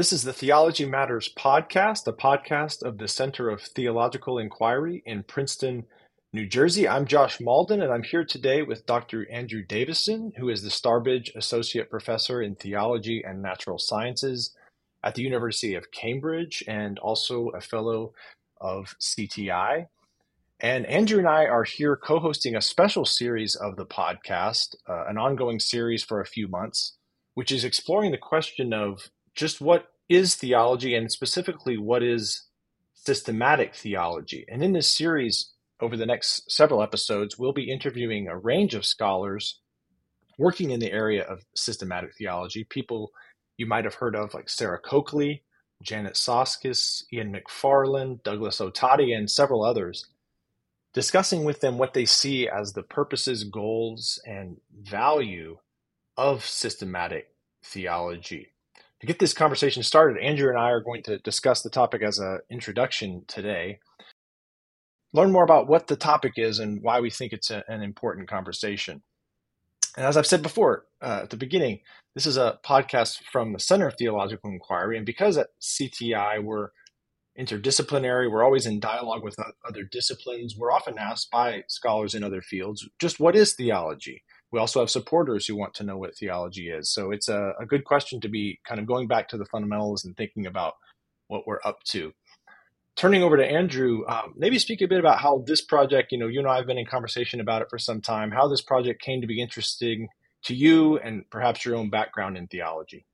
This is the Theology Matters podcast, a podcast of the Center of Theological Inquiry in Princeton, New Jersey. I'm Josh Mauldin, and I'm here today with Dr. Andrew Davison, who is the Starbridge Associate Professor in Theology and Natural Sciences at the University of Cambridge and also a Fellow of CTI. And Andrew and I are here co hosting a special series of the podcast, uh, an ongoing series for a few months, which is exploring the question of just what is theology and specifically what is systematic theology. And in this series, over the next several episodes, we'll be interviewing a range of scholars working in the area of systematic theology, people you might have heard of like Sarah Coakley, Janet Soskice, Ian McFarland, Douglas Ottati, and several others, discussing with them what they see as the purposes, goals, and value of systematic theology to get this conversation started, Andrew and I are going to discuss the topic as an introduction today. Learn more about what the topic is and why we think it's a, an important conversation. And as I've said before uh, at the beginning, this is a podcast from the Center of Theological Inquiry. And because at CTI we're interdisciplinary, we're always in dialogue with other disciplines, we're often asked by scholars in other fields just what is theology? We also have supporters who want to know what theology is. So it's a, a good question to be kind of going back to the fundamentals and thinking about what we're up to. Turning over to Andrew, um, maybe speak a bit about how this project, you know, you and I have been in conversation about it for some time, how this project came to be interesting to you and perhaps your own background in theology.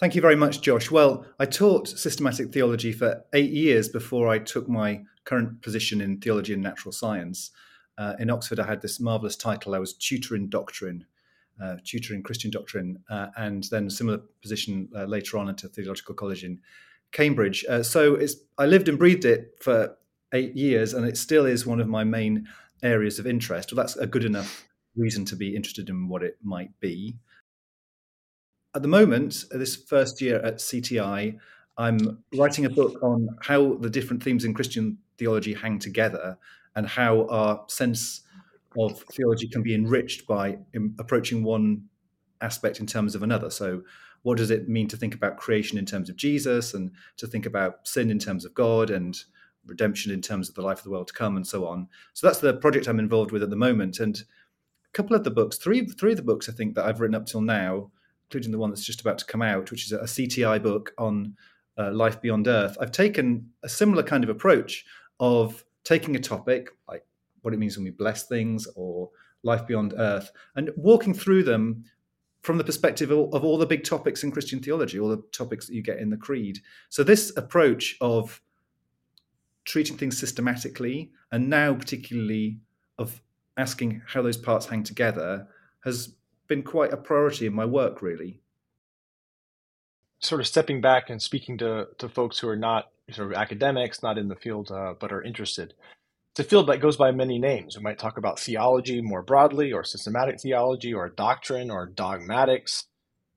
Thank you very much, Josh. Well, I taught systematic theology for eight years before I took my current position in theology and natural science uh, in Oxford, I had this marvelous title. I was tutor in doctrine, uh, tutor in Christian doctrine, uh, and then a similar position uh, later on at a theological college in Cambridge. Uh, so I lived and breathed it for eight years, and it still is one of my main areas of interest. Well, that's a good enough reason to be interested in what it might be. At the moment, this first year at CTI, I'm writing a book on how the different themes in Christian theology hang together and how our sense of theology can be enriched by approaching one aspect in terms of another. So, what does it mean to think about creation in terms of Jesus and to think about sin in terms of God and redemption in terms of the life of the world to come and so on? So, that's the project I'm involved with at the moment. And a couple of the books, three, three of the books I think that I've written up till now, including the one that's just about to come out, which is a CTI book on uh, life beyond Earth, I've taken a similar kind of approach of taking a topic like what it means when we bless things or life beyond earth and walking through them from the perspective of, all the big topics in Christian theology, all the topics that you get in the creed. So this approach of treating things systematically and now particularly of asking how those parts hang together has been quite a priority in my work really sort of stepping back and speaking to, to folks who are not sort of academics, not in the field, uh, but are interested. It's a field that goes by many names. We might talk about theology more broadly, or systematic theology, or doctrine, or dogmatics.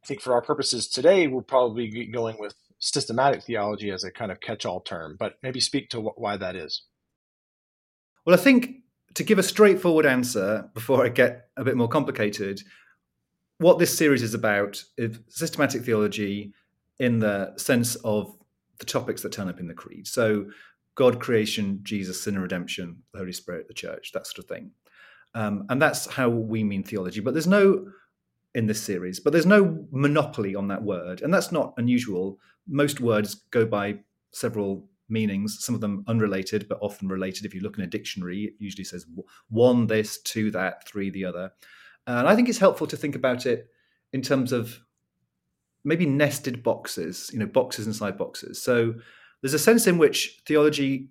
I think for our purposes today, we'll probably be going with systematic theology as a kind of catch all term, but maybe speak to wh- why that is. Well, I think to give a straightforward answer before I get a bit more complicated, what this series is about is systematic theology in the sense of the topics that turn up in the creed. So, God, creation, Jesus, sin and redemption, the Holy Spirit, the church, that sort of thing. Um, and that's how we mean theology. But there's no, in this series, but there's no monopoly on that word. And that's not unusual. Most words go by several meanings, some of them unrelated, but often related. If you look in a dictionary, it usually says one this, two that, three the other. And I think it's helpful to think about it in terms of maybe nested boxes, you know, boxes inside boxes. So there's a sense in which theology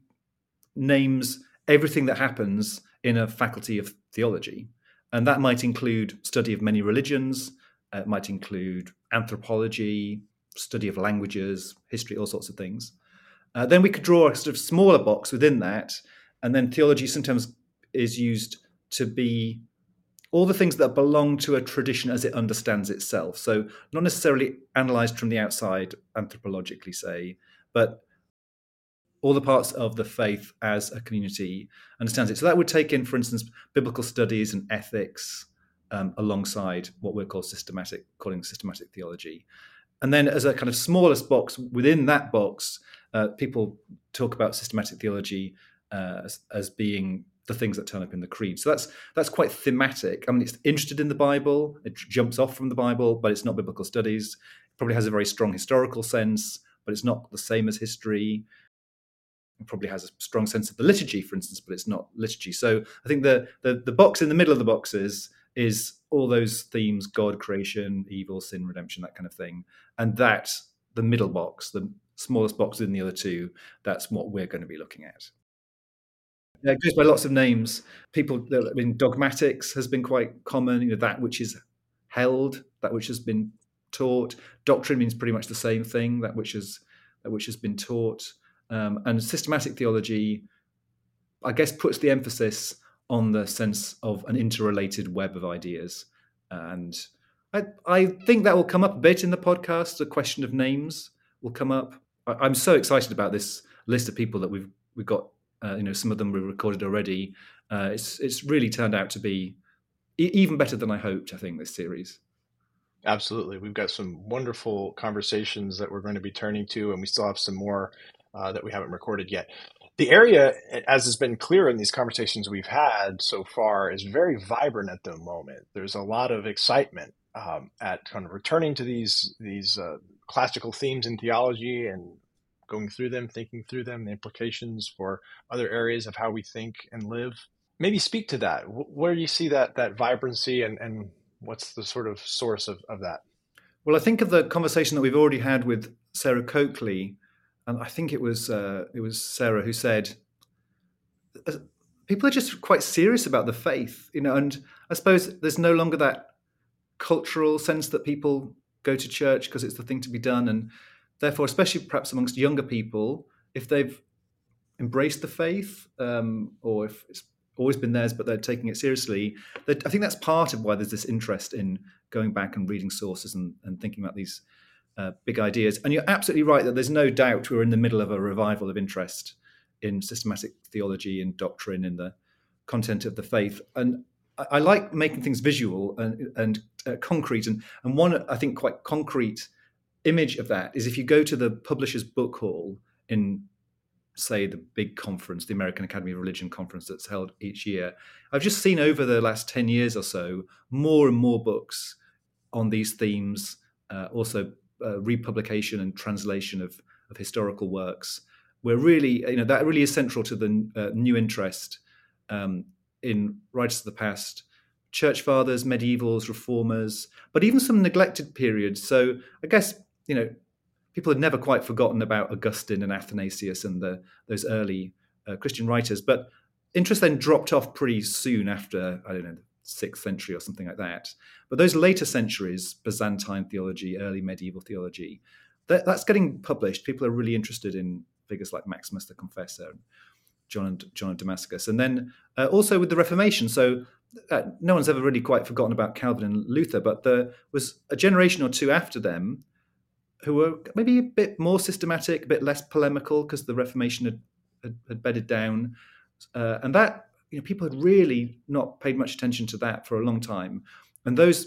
names everything that happens in a faculty of theology. And that might include study of many religions, uh, it might include anthropology, study of languages, history, all sorts of things. Uh, then we could draw a sort of smaller box within that. And then theology sometimes is used to be all the things that belong to a tradition as it understands itself. So, not necessarily analyzed from the outside, anthropologically, say, but all the parts of the faith as a community understands it. So, that would take in, for instance, biblical studies and ethics um, alongside what we're systematic, calling systematic theology. and then as a kind of smallest box within that box, uh, people talk about systematic theology uh, as, as being the things that turn up in the creed. So that's that's quite thematic. I mean, it's interested in the Bible. It jumps off from the Bible, but it's not biblical studies. It probably has a very strong historical sense, but it's not the same as history. It probably has a strong sense of the liturgy, for instance, but it's not liturgy. So I think the the, the box in the middle of the boxes is all those themes: God, creation, evil, sin, redemption, that kind of thing, and that the middle box, the smallest box in the other two, that's what we're going to be looking at. It goes by lots of names. People, that I mean, dogmatics has been quite common. You know, that which is held, that which has been taught. Doctrine means pretty much the same thing. That which has that which has been taught. Um, and systematic theology, I guess, puts the emphasis on the sense of an interrelated web of ideas. And I, I think that will come up a bit in the podcast. The question of names will come up. I, am so excited about this list of people that we've we've got you know, some of them were recorded already. Uh, it's it's really turned out to be even better than I hoped. I think this series. Absolutely, we've got some wonderful conversations that we're going to be turning to, and we still have some more uh, that we haven't recorded yet. The area, as has been clear in these conversations we've had so far, is very vibrant at the moment. There's a lot of excitement um, at kind of returning to these these uh, classical themes in theology and going through them, thinking through them, the implications for other areas of how we think and live. Maybe speak to that. Where do you see that that vibrancy, and and what's the sort of source of, of that? Well, I think of the conversation that we've already had with Sarah Coakley, and I think it was uh, it was Sarah who said uh, people are just quite serious about the faith, you know. And I suppose there's no longer that cultural sense that people go to church because it's the thing to be done, and therefore, especially perhaps amongst younger people, if they've embraced the faith um, or if it's always been theirs, but they're taking it seriously, I think that's part of why there's this interest in going back and reading sources and, and thinking about these uh, big ideas. And you're absolutely right that there's no doubt we're in the middle of a revival of interest in systematic theology and doctrine in the content of the faith. And I, I like making things visual and, and uh, concrete. And, and one, I think, quite concrete image of that is if you go to the publisher's book hall in say the big conference the american academy of religion conference that's held each year i've just seen over the last 10 years or so more and more books on these themes uh, also uh, republication and translation of, of historical works. Where really you know that really is central to the uh, new interest um, in writers of the past church fathers medievals reformers but even some neglected periods. So i guess you know, people had never quite forgotten about Augustine and Athanasius and the, those early uh, Christian writers. But interest then dropped off pretty soon after, I don't know, sixth century or something like that. But those later centuries, Byzantine theology, early medieval theology, that, that's getting published. People are really interested in figures like Maximus the Confessor, John and John of Damascus, and then uh, also with the Reformation. So uh, no one's ever really quite forgotten about Calvin and Luther, but there was a generation or two after them who were maybe a bit more systematic, a bit less polemical because the Reformation had, had, had bedded down, uh, and that you know people had really not paid much attention to that for a long time, and those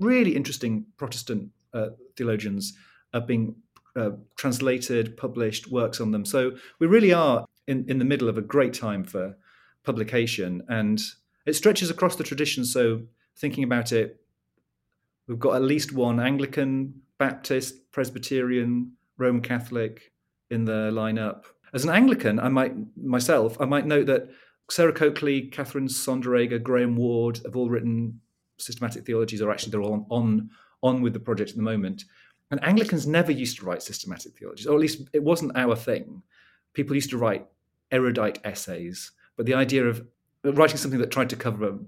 really interesting Protestant uh, theologians are being uh, translated, published works on them. So we really are in, in the middle of a great time for publication, and it stretches across the tradition. So thinking about it, we've got at least one Anglican Baptist, Presbyterian, Roman Catholic in the lineup. As an Anglican, I might myself, I might note that Sarah Coakley, Katherine Sonderegger, Graham Ward have all written systematic theologies, or actually they're all on, on with the project at the moment. And Anglicans never used to write systematic theologies, or at least it wasn't our thing. People used to write erudite essays, but the idea of writing something that tried to cover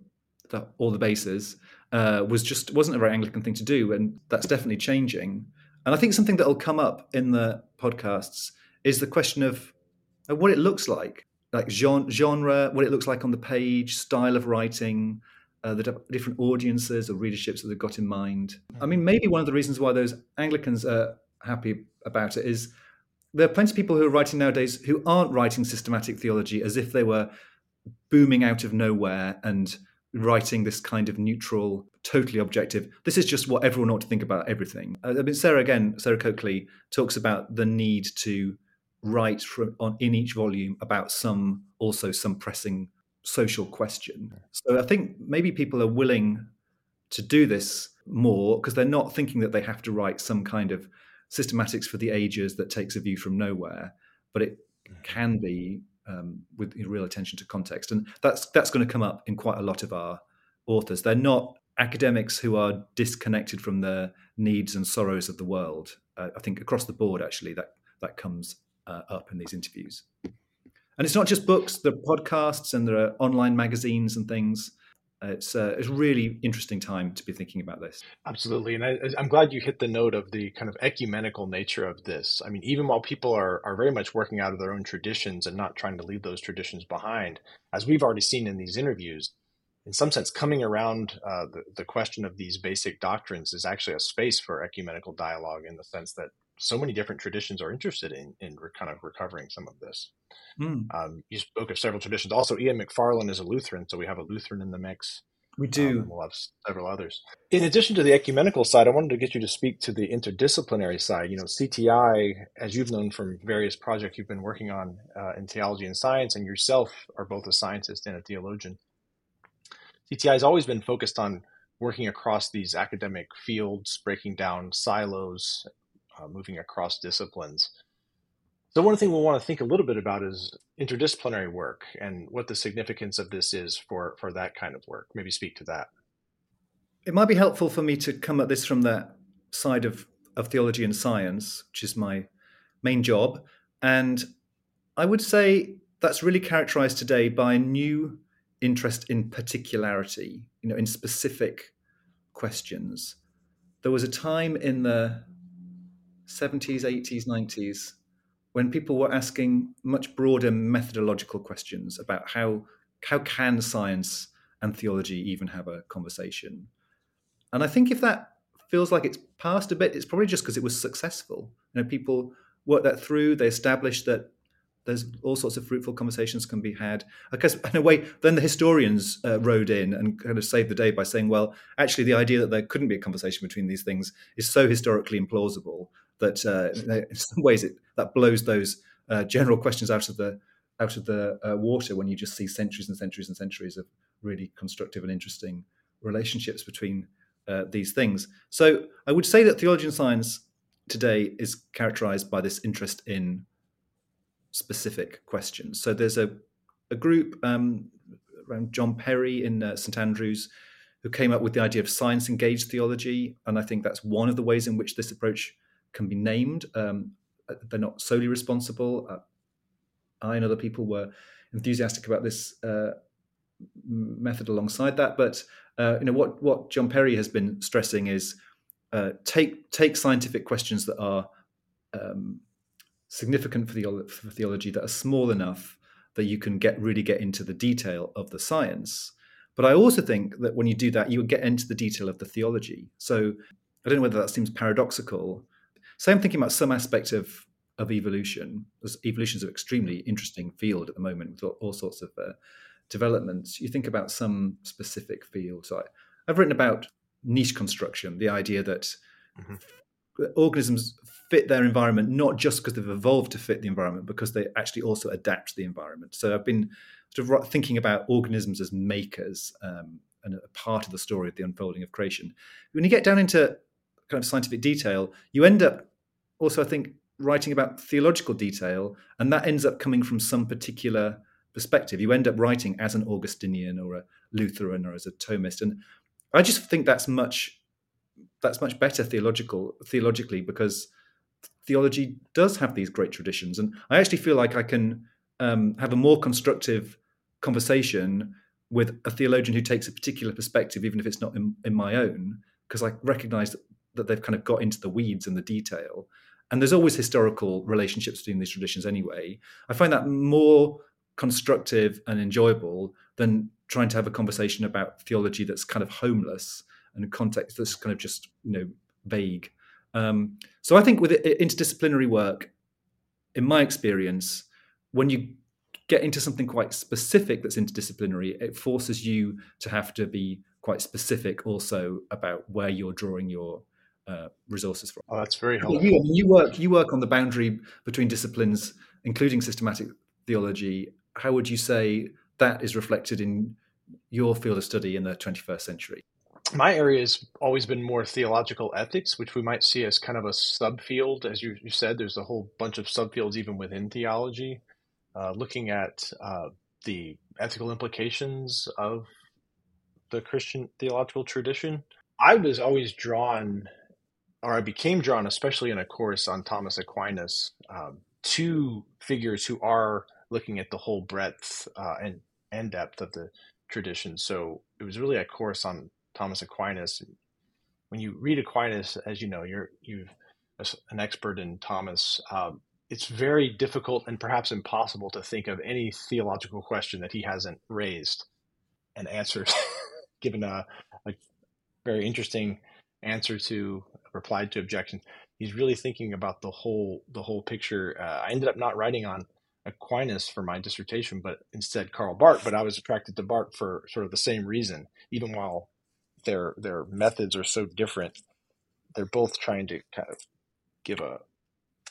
the, all the bases uh, was just wasn't a very Anglican thing to do, and that's definitely changing. And I think something that will come up in the podcasts is the question of, of what it looks like, like genre, what it looks like on the page, style of writing, uh, the different audiences or readerships that they've got in mind. I mean, maybe one of the reasons why those Anglicans are happy about it is there are plenty of people who are writing nowadays who aren't writing systematic theology as if they were booming out of nowhere and writing this kind of neutral, totally objective. This is just what everyone ought to think about everything. Uh, I mean, Sarah again, Sarah Coakley talks about the need to write from, on in each volume about some also some pressing social question. So I think maybe people are willing to do this more because they're not thinking that they have to write some kind of systematics for the ages that takes a view from nowhere, but it mm-hmm. can be um, with real attention to context, and that's that's going to come up in quite a lot of our authors. They're not academics who are disconnected from the needs and sorrows of the world. Uh, I think across the board, actually, that that comes uh, up in these interviews. And it's not just books; there are podcasts and there are online magazines and things it's uh, it's a really interesting time to be thinking about this. Absolutely, and I, am glad you hit the note of the kind of ecumenical nature of this. I mean, even while people are are very much working out of their own traditions and not trying to leave those traditions behind, as we've already seen in these interviews, in some sense, coming around uh, the the question of these basic doctrines is actually a space for ecumenical dialogue in the sense that so many different traditions are interested in in kind of recovering some of this. Mm. Um, you spoke of several traditions. Also, Ian McFarland is a Lutheran, so we have a Lutheran in the mix. We do. Um, we'll have several others. In addition to the ecumenical side, I wanted to get you to speak to the interdisciplinary side. You know, CTI, as you've known from various projects you've been working on uh, in theology and science, and yourself are both a scientist and a theologian. CTI has always been focused on working across these academic fields, breaking down silos, uh, moving across disciplines. So one thing we'll want to think a little bit about is interdisciplinary work and what the significance of this is for for that kind of work. Maybe speak to that. It might be helpful for me to come at this from that side of, of theology and science, which is my main job. And I would say that's really characterized today by a new interest in particularity, you know, in specific questions. There was a time in the 70s, 80s, 90s when people were asking much broader methodological questions about how how can science and theology even have a conversation. And I think if that feels like it's passed a bit, it's probably just because it was successful. You know, people worked that through. They established that there's all sorts of fruitful conversations can be had. I guess in a way, then the historians uh, rode in and kind of saved the day by saying, well, actually, the idea that there couldn't be a conversation between these things is so historically implausible that uh, in some ways it that blows those uh, general questions out of the out of the uh, water when you just see centuries and centuries and centuries of really constructive and interesting relationships between uh, these things. So I would say that theology and science today is characterized by this interest in specific questions. So there's a, a group um, around John Perry in uh, St Andrews who came up with the idea of science engaged theology, and I think that's one of the ways in which this approach can be named. Um, uh, they're not solely responsible. Uh, I and other people were enthusiastic about this uh, method alongside that. But uh, you know what what John Perry has been stressing is uh, take take scientific questions that are um, significant for, the, for theology that are small enough that you can get really get into the detail of the science. But I also think that when you do that, you get into the detail of the theology. So I don't know whether that seems paradoxical, same thinking about some aspect of of evolution. Evolution is an extremely interesting field at the moment with all, all sorts of uh, developments. You think about some specific fields. So I, have written about niche construction, the idea that mm-hmm. organisms fit their environment not just because they've evolved to fit the environment, because they actually also adapt to the environment. So I've been sort of thinking about organisms as makers um, and a part of the story of the unfolding of creation. When you get down into kind of scientific detail, you end up also, I think, writing about theological detail, and that ends up coming from some particular perspective. You end up writing as an Augustinian or a Lutheran or as a Thomist, and I just think that's much that's much better theological theologically because theology does have these great traditions, and I actually feel like I can um, have a more constructive conversation with a theologian who takes a particular perspective, even if it's not in, in my own, because I recognise that, that they've kind of got into the weeds and the detail and there's always historical relationships between these traditions anyway. I find that more constructive and enjoyable than trying to have a conversation about theology that's kind of homeless and context that's kind of just you know vague. Um, so I think with interdisciplinary work, in my experience, when you get into something quite specific that's interdisciplinary, it forces you to have to be quite specific also about where you're drawing your uh, resources from. Oh, that's very helpful. You, you, work you work on the boundary between disciplines, including systematic theology. How would you say that is reflected in your field of study in the 21st century? My area has always been more theological ethics, which we might see as kind of a subfield. As you, you said, there's a whole bunch of subfields even within theology, uh, looking at uh, the ethical implications of the Christian theological tradition. I was always drawn, or I became drawn, especially in a course on Thomas Aquinas, um, to figures who are looking at the whole breadth uh, and and depth of the tradition. So it was really a course on Thomas Aquinas. When you read Aquinas, as you know, you're you've an expert in Thomas. Um, it's very difficult and perhaps impossible to think of any theological question that he hasn't raised and answered, given a, a very interesting answer to replied to objections. He's really thinking about the whole the whole picture. Uh, I ended up not writing on Aquinas for my dissertation, but instead Karl Barth. But I was attracted to Barth for sort of the same reason, even while their their methods are so different. They're both trying to kind of give a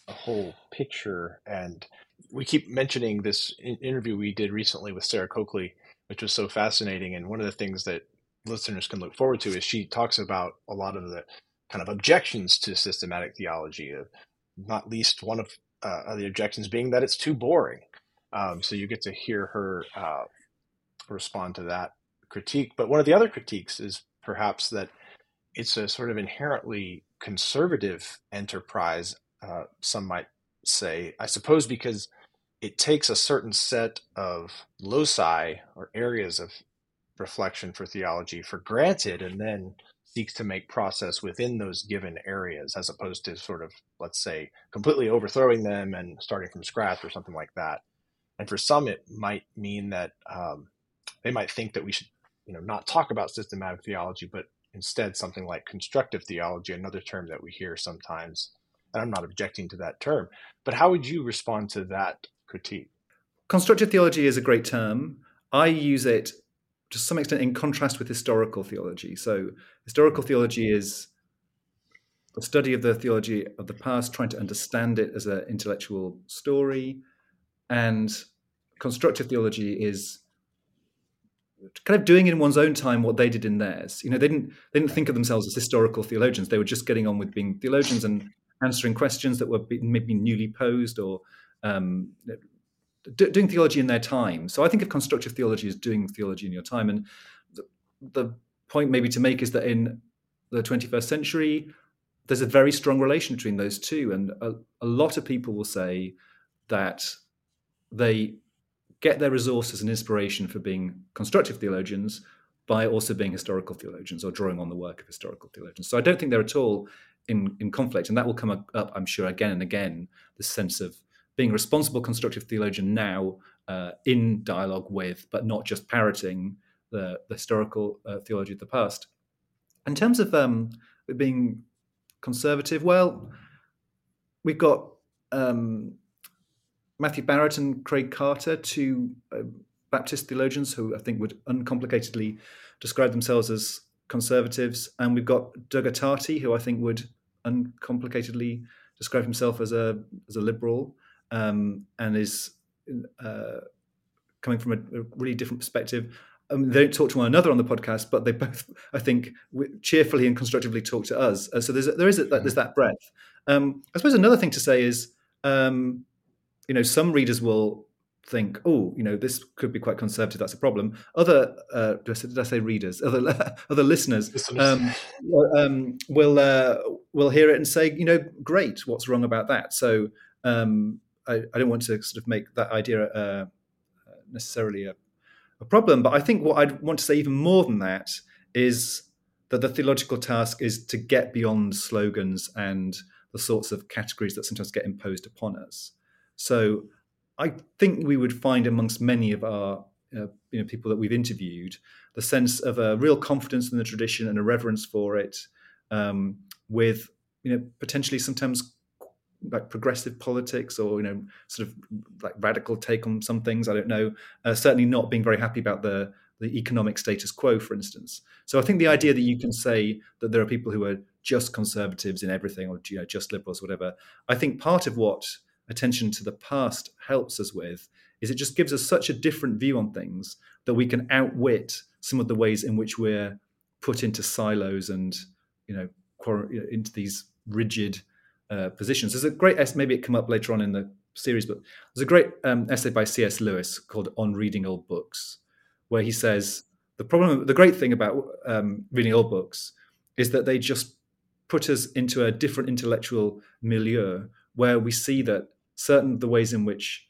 a whole picture. And we keep mentioning this interview we did recently with Sarah Coakley, which was so fascinating. And one of the things that listeners can look forward to is she talks about a lot of the kind of objections to systematic theology, not least one of uh, the objections being that it's too boring. Um, so you get to hear her uh, respond to that critique. But one of the other critiques is perhaps that it's a sort of inherently conservative enterprise, uh, some might say, I suppose, because it takes a certain set of loci or areas of reflection for theology for granted and then seeks to make process within those given areas as opposed to sort of let's say completely overthrowing them and starting from scratch or something like that. And for some it might mean that um, they might think that we should you know not talk about systematic theology but instead something like constructive theology another term that we hear sometimes. And i'm not objecting to that term but how would you respond to that critique? Constructive theology is a great term. I use it to some extent in contrast with historical theology. So, historical theology is the study of the theology of the past, trying to understand it as an intellectual story, and constructive theology is kind of doing in one's own time what they did in theirs. You know, they didn't they didn't think of themselves as historical theologians. They were just getting on with being theologians and answering questions that were maybe newly posed or um, doing theology in their time. So I think of constructive theology as doing theology in your time. And the, the point maybe to make is that in the 21st century, there's a very strong relation between those two. And a, a lot of people will say that they get their resources and inspiration for being constructive theologians by also being historical theologians or drawing on the work of historical theologians. So I don't think they're at all in, in conflict. And that will come up, I'm sure, again and again, the sense of being a responsible constructive theologian now uh, in dialogue with, but not just parroting the, the historical uh, theology of the past. In terms of um, being conservative, well, we've got um, Matthew Barrett and Craig Carter, two uh, Baptist theologians who I think would uncomplicatedly describe themselves as conservatives, and we've got Doug Ottati, who I think would uncomplicatedly describe himself as a as a liberal um, and is uh, coming from a, a, really different perspective. Um, they don't talk to one another on the podcast, but they both, I think, cheerfully and constructively talk to us. Uh, so there's there is a, there's mm-hmm. that breadth. Um, I suppose another thing to say is, um, you know, some readers will think, oh, you know, this could be quite conservative. That's a problem. Other, uh, did, I, say readers? Other other listeners um, um, will uh, will hear it and say, you know, great. What's wrong about that? So um, I, I, don't want to sort of make that idea uh, necessarily a, a, problem, but I think what I'd want to say even more than that is that the theological task is to get beyond slogans and the sorts of categories that sometimes get imposed upon us. So I think we would find amongst many of our uh, you know people that we've interviewed the sense of a real confidence in the tradition and a reverence for it, um, with you know potentially sometimes like progressive politics or you know sort of like radical take on some things. I don't know. Uh, certainly not being very happy about the the economic status quo, for instance. So I think the idea that you can say that there are people who are just conservatives in everything or you know just liberals, whatever. I think part of what attention to the past helps us with is it just gives us such a different view on things that we can outwit some of the ways in which we're put into silos and you know into these rigid uh, positions. There's a great essay, maybe it come up later on in the series, but there's a great um, essay by C.S. Lewis called "On Reading Old Books," where he says the problem, the great thing about um, reading old books is that they just put us into a different intellectual milieu where we see that certain the ways in which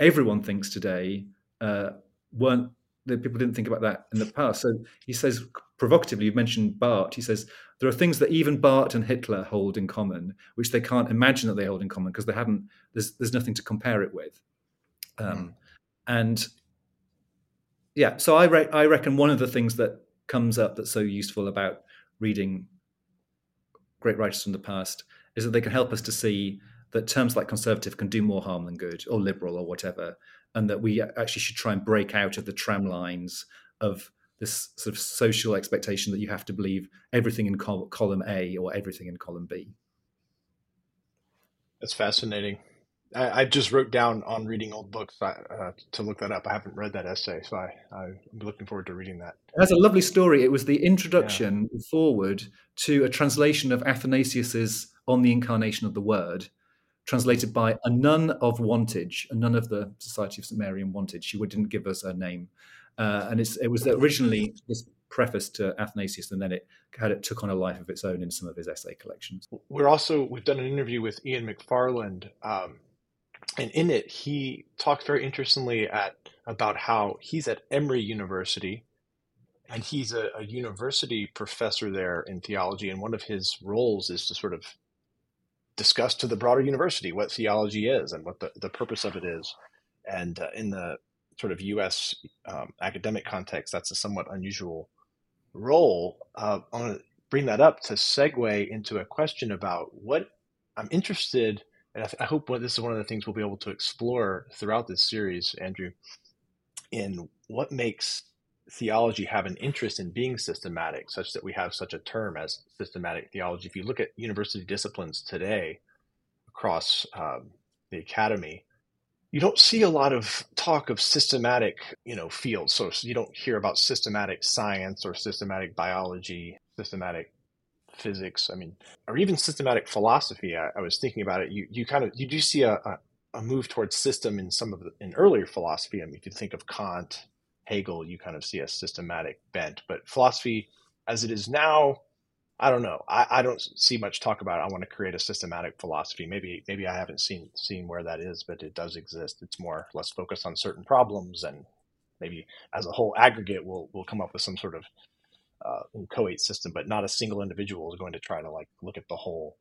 everyone thinks today uh, weren't that people didn't think about that in the past. So he says provocatively, you've mentioned Barth. He says there are things that even Barth and Hitler hold in common, which they can't imagine that they hold in common because they haven't. There's there's nothing to compare it with. Um, mm. And yeah, so I re- I reckon one of the things that comes up that's so useful about reading great writers from the past is that they can help us to see that terms like conservative can do more harm than good, or liberal, or whatever, and that we actually should try and break out of the tram lines of this sort of social expectation that you have to believe everything in col- column A or everything in column B. That's fascinating. I, I, just wrote down on reading old books uh, to look that up. I haven't read that essay, so I, I'm looking foreword to reading that. It has a lovely story. It was the introduction yeah. forward to a translation of Athanasius's On the Incarnation of the Word, translated by a nun of Wantage, a nun of the Society of St Mary in Wantage. She didn't give us her name, uh, and it was originally this preface to Athanasius, and then it had it took on a life of its own in some of his essay collections. We're also we've done an interview with Ian McFarland. Um, and in it he talks very interestingly at about how he's at Emory University and he's a, a, university professor there in theology and one of his roles is to sort of discuss to the broader university what theology is and what the, the purpose of it is and uh, in the sort of us um, academic context that's a somewhat unusual role uh, i want to bring that up to segue into a question about what i'm interested and I, th- I hope this is one of the things we'll be able to explore throughout this series, Andrew, in what makes theology have an interest in being systematic, such that we have such a term as systematic theology. If you look at university disciplines today across um, the academy, you don't see a lot of talk of systematic, you know, fields. So you don't hear about systematic science or systematic biology, systematic physics, I mean, or even systematic philosophy. I, I was thinking about it. You you kind of you do see a, a, a move towards system in some of the in earlier philosophy. I mean, if you think of Kant, Hegel, you kind of see a systematic bent. But philosophy, as it is now, I don't know. I, I don't see much talk about. It. I want to create a systematic philosophy. Maybe maybe I haven't seen seen where that is, but it does exist. It's more less focused on certain problems and maybe as a whole aggregate we'll we'll come up with some sort of uh, co-ate system, but not a single individual is going to try to like look at the whole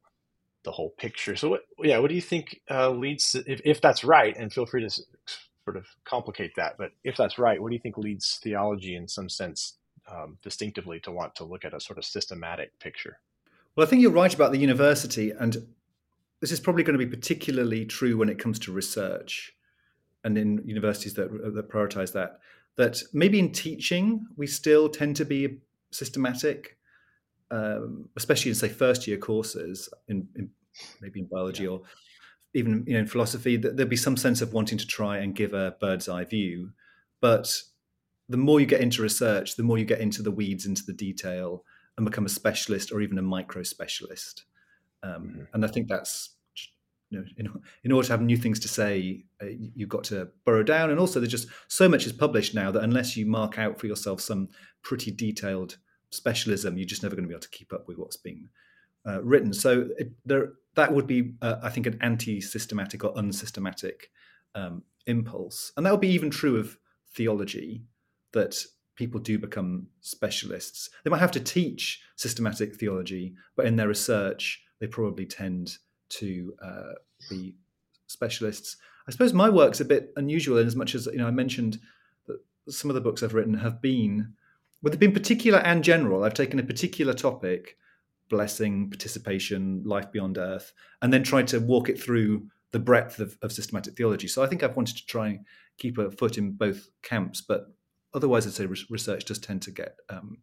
the whole picture. So, what, yeah, what do you think uh, leads to, if if that's right? And feel free to sort of complicate that, but if that's right, what do you think leads theology in some sense um, distinctively to want to look at a sort of systematic picture? Well, I think you're right about the university, and this is probably going to be particularly true when it comes to research and in universities that, that prioritize that. That maybe in teaching, we still tend to be systematic, um, especially in say first year courses in, in maybe in biology yeah. or even you know in philosophy. That there'd be some sense of wanting to try and give a bird's eye view, but the more you get into research, the more you get into the weeds, into the detail, and become a specialist or even a micro specialist. Um, mm-hmm. And I think that's you know, in, in, order to have new things to say, uh, you've got to burrow down. And also, there's just so much is published now that unless you mark out for yourself some pretty detailed specialism, you're just never going to be able to keep up with what's being uh, written. So it, there, that would be, uh, I think, an anti-systematic or unsystematic um, impulse, and that would be even true of theology. That people do become specialists. They might have to teach systematic theology, but in their research, they probably tend to uh, be specialists. I suppose my work's a bit unusual in as much as you know I mentioned that some of the books I've written have been well, they've been particular and general. I've taken a particular topic blessing, participation, life beyond earth, and then tried to walk it through the breadth of, of systematic theology. So I think I've wanted to try and keep a foot in both camps, but otherwise, I'd say research does tend to get um,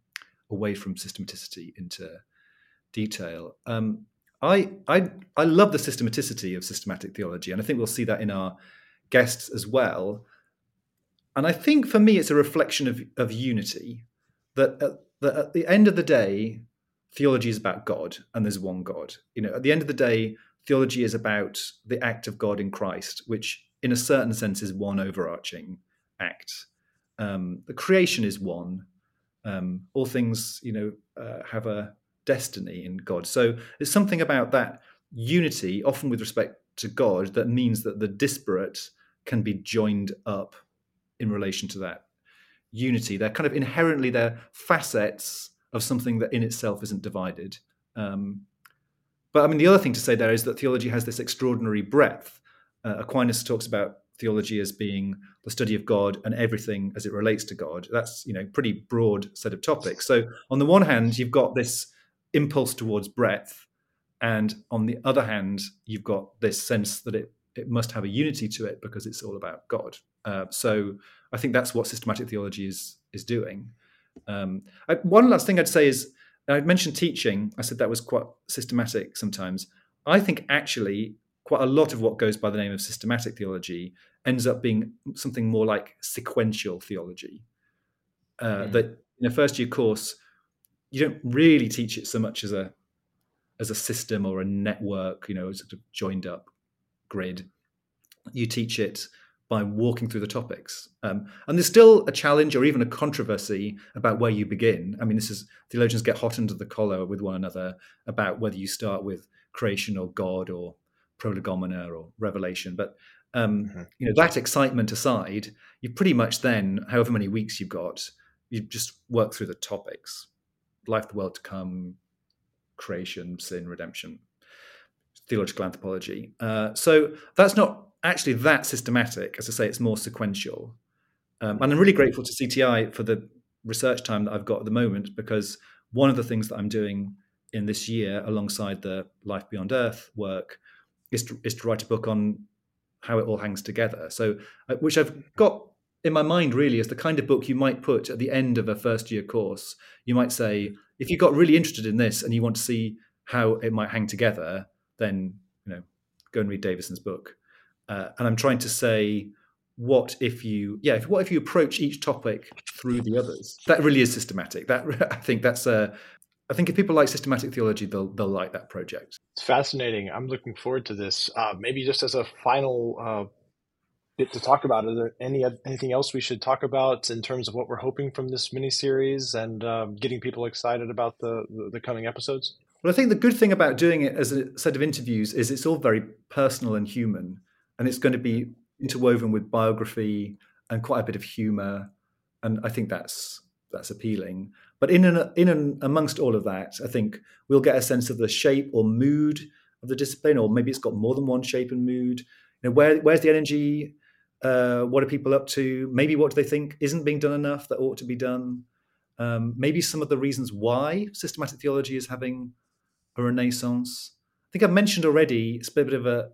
away from systematicity into detail. Um, I, I I love the systematicity of systematic theology, and I think we'll see that in our guests as well. And I think for me, it's a reflection of, of unity. That at, that at the end of the day, theology is about God, and there's one God. You know, at the end of the day, theology is about the act of God in Christ, which, in a certain sense, is one overarching act. Um, the creation is one. Um, all things, you know, uh, have a destiny in God. So there's something about that unity, often with respect to God, that means that the disparate can be joined up in relation to that unity. They're kind of inherently they're facets of something that in itself isn't divided. Um, but I mean, the other thing to say there is that theology has this extraordinary breadth. Uh, Aquinas talks about theology as being the study of God and everything as it relates to God. That's you know pretty broad set of topics. So on the one hand, you've got this impulse towards breadth, and on the other hand, you've got this sense that it it must have a unity to it because it's all about God. Uh, so I think that's what systematic theology is is doing. Um, I, one last thing I'd say is I mentioned teaching. I said that was quite systematic sometimes. I think actually quite a lot of what goes by the name of systematic theology ends up being something more like sequential theology. Uh, mm. That in a first year course, you don't really teach it so much as a as a system or a network, you know, sort of joined up grid. You teach it by walking through the topics. Um, and there's still a challenge or even a controversy about where you begin. I mean, this is theologians get hot under the collar with one another about whether you start with creation or God or prolegomena or revelation. But um, mm-hmm. you know that excitement aside, you pretty much then, however many weeks you've got, you just work through the topics: life, the world to come, creation, sin, redemption, theological anthropology. Uh, so that's not actually that systematic. As I say, it's more sequential. Um, and I'm really grateful to CTI for the research time that I've got at the moment because one of the things that I'm doing in this year alongside the Life Beyond Earth work is to, is to write a book on how it all hangs together. So, uh, which I've got in my mind really is the kind of book you might put at the end of a first year course. You might say, if you got really interested in this and you want to see how it might hang together, then you know, go and read Davison's book. Uh, and I'm trying to say, what if you, yeah, if, what if you approach each topic through the others? That really is systematic. That I think that's a. I think if people like systematic theology, they'll they'll like that project. It's fascinating. I'm looking forward to this. Uh, maybe just as a final uh, bit to talk about, is there any anything else we should talk about in terms of what we're hoping from this mini series and um, getting people excited about the, the the coming episodes? Well, I think the good thing about doing it as a set of interviews is it's all very personal and human and it's going to be interwoven with biography and quite a bit of humor and i think that's that's appealing but in and in and amongst all of that i think we'll get a sense of the shape or mood of the discipline or maybe it's got more than one shape and mood you know where where's the energy uh, what are people up to maybe what do they think isn't being done enough that ought to be done um, maybe some of the reasons why systematic theology is having a renaissance i think i've mentioned already it's a bit of a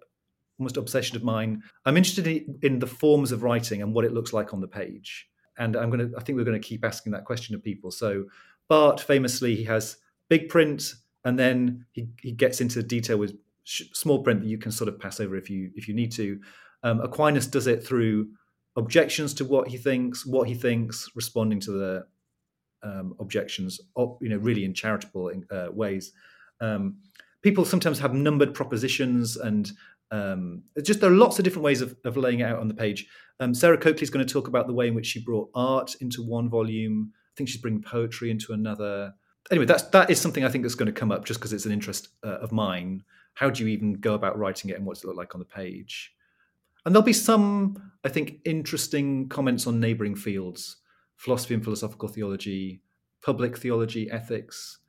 almost obsession of mine. I'm interested in, in, the forms of writing and what it looks like on the page. And I'm going to, I think we're going to keep asking that question of people. So Barth famously, he has big print and then he, he gets into detail with sh- small print that you can sort of pass over if you, if you need to. Um, Aquinas does it through objections to what he thinks, what he thinks, responding to the um, objections, you know, really in charitable uh, ways. Um, people sometimes have numbered propositions and um, just there are lots of different ways of, of laying it out on the page. Um, Sarah Coakley is going to talk about the way in which she brought art into one volume. I think she's bringing poetry into another. Anyway, that's that is something I think that's going to come up just because it's an interest uh, of mine. How do you even go about writing it, and what does it look like on the page? And there'll be some, I think, interesting comments on neighbouring fields: philosophy and philosophical theology, public theology, ethics.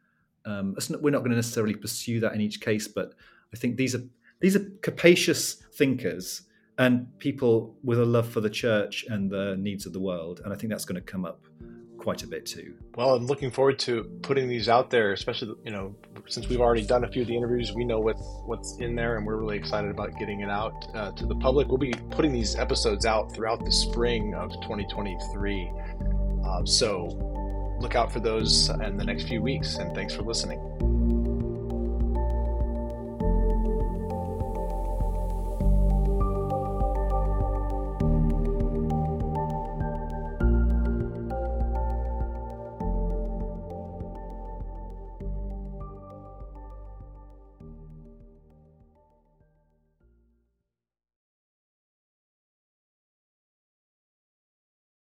Um, we're not going to necessarily pursue that in each case, but I think these are these are capacious thinkers and people with a love for the church and the needs of the world. And I think that's going to come up quite a bit too. Well, I'm looking forward to putting these out there, especially you know since we've already done a few of the interviews, we know what's what's in there, and we're really excited about getting it out uh, to the public. We'll be putting these episodes out throughout the spring of 2023, uh, so look out for those in the next few weeks. And thanks for listening.